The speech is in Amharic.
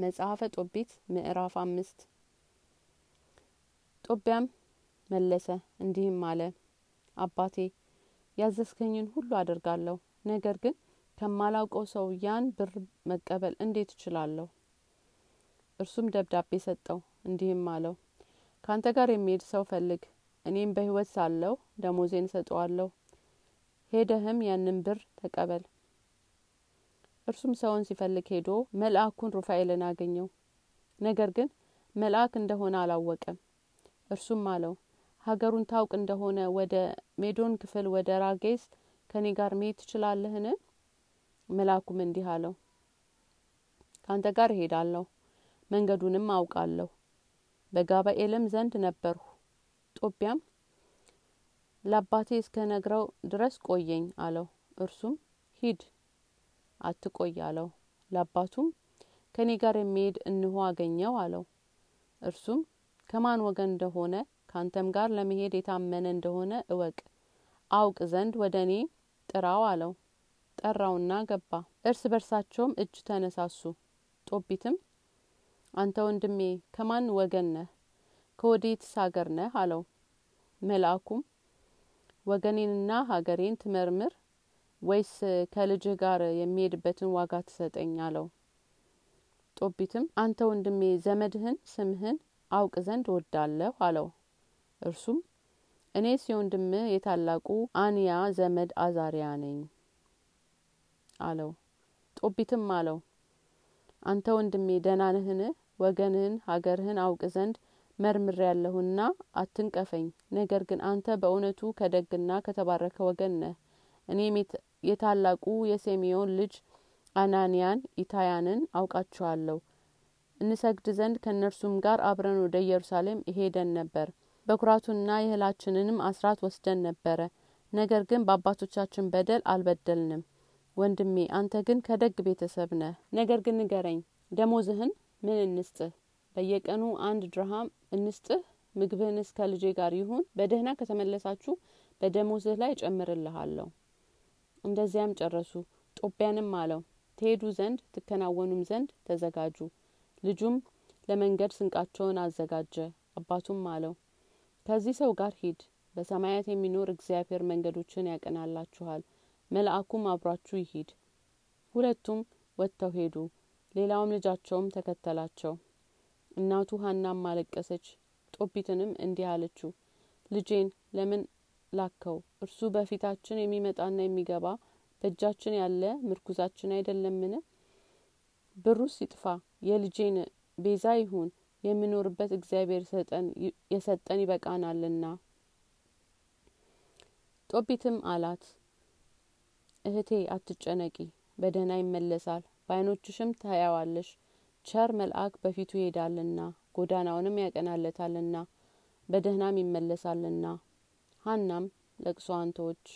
መጽሐፈ ጦቢት ምዕራፍ አምስት። ጦቢያም መለሰ እንዲህም አለ አባቴ ያዘዝከኝን ሁሉ አደርጋለሁ ነገር ግን ከማላውቀው ሰው ያን ብር መቀበል እንዴት እችላለሁ? እርሱም ደብዳቤ ሰጠው እንዲህም አለው ካንተ ጋር የሚሄድ ሰው ፈልግ እኔም በህይወት ሳለሁ ደሞዜን እሰጠዋለሁ ሄደህም ያንን ብር ተቀበል እርሱም ሰውን ሲፈልግ ሄዶ መልአኩን ሩፋኤልን አገኘው። ነገር ግን መልአክ እንደሆነ አላወቀም። እርሱም አለው ሀገሩን ታውቅ እንደሆነ ወደ ሜዶን ክፍል ወደ ራጌስ ከኔ ጋር መሄድ ትችላለህን? መልአኩም እንዲህ አለው ካንተ ጋር እሄዳለሁ መንገዱንም አውቃለሁ በጋባኤልም ዘንድ ነበርሁ። ጦቢያም ለአባቴ እስከ ነግረው ድረስ ቆየኝ አለው። እርሱም ሂድ አትቆይ አለው። ለአባቱም ከኔ ጋር የሚሄድ እንሆ አገኘው አለው። እርሱም ከማን ወገን እንደሆነ ካንተም ጋር ለመሄድ የታመነ እንደሆነ እወቅ አውቅ ዘንድ ወደ እኔ ጥራው አለው። ጠራውና ገባ። እርስ በርሳቸውም እጅ ተነሳሱ። ጦቢትም አንተ ወንድሜ ከማን ወገን ነህ? ከወዴትስ ሀገር ነህ? አለው። መልአኩም ወገኔንና ሀገሬን ትመርምር ወይስ ከልጅህ ጋር የሚሄድበትን ዋጋ ትሰጠኝ አለው። ጦቢትም አንተ ወንድሜ ዘመድህን ስምህን አውቅ ዘንድ ወዳለሁ አለው። እርሱም እኔስ የወንድምህ የታላቁ አንያ ዘመድ አዛሪያ ነኝ አለው። ጦቢትም አለው አንተ ወንድሜ ደህና ነህን? ወገንህን ሀገርህን አውቅ ዘንድ መርምር ያለሁና አትንቀፈኝ። ነገር ግን አንተ በእውነቱ ከደግና ከተባረከ ወገን ነህ። እኔም የታላቁ የሴሚዮን ልጅ አናንያን ኢታያንን አውቃቸዋለሁ እንሰግድ ዘንድ ከእነርሱም ጋር አብረን ወደ ኢየሩሳሌም ሄደን ነበር። በኩራቱና የእህላችንንም አስራት ወስደን ነበረ። ነገር ግን በአባቶቻችን በደል አልበደልንም። ወንድሜ አንተ ግን ከደግ ቤተሰብ ነህ። ነገር ግን ንገረኝ ደሞዝህን ምን እንስጥህ? በየቀኑ አንድ ድርሃም እንስጥህ? ምግብህንስ ከልጄ ጋር ይሁን። በደህና ከተመለሳችሁ በደሞዝህ ላይ እጨምርልሃለሁ እንደዚያም ጨረሱ። ጦቢያንም አለው ትሄዱ ዘንድ ትከናወኑም ዘንድ ተዘጋጁ። ልጁም ለመንገድ ስንቃቸውን አዘጋጀ። አባቱም አለው ከዚህ ሰው ጋር ሂድ በሰማያት የሚኖር እግዚአብሔር መንገዶችን ያቀናላችኋል። መልአኩም አብሯችሁ ይሂድ። ሁለቱም ወጥተው ሄዱ። ሌላውም ልጃቸውም ተከተላቸው። እናቱ ሀናም አለቀሰች። ጦቢትንም እንዲህ አለችው ልጄን ለምን ላከው። እርሱ በፊታችን የሚመጣና የሚገባ በእጃችን ያለ ምርኩዛችን አይደለምን? ብሩስ ይጥፋ የልጄን ቤዛ ይሁን የሚኖርበት እግዚአብሔር የሰጠን ይበቃናልና። ጦቢትም አላት እህቴ አትጨነቂ በደህና ይመለሳል በአይኖችሽም ታያዋለሽ ቸር መልአክ በፊቱ ይሄዳልና ጎዳናውንም ያቀናለታልና በደህናም ይመለሳልና ሀናም ለቅሶዋን ተወች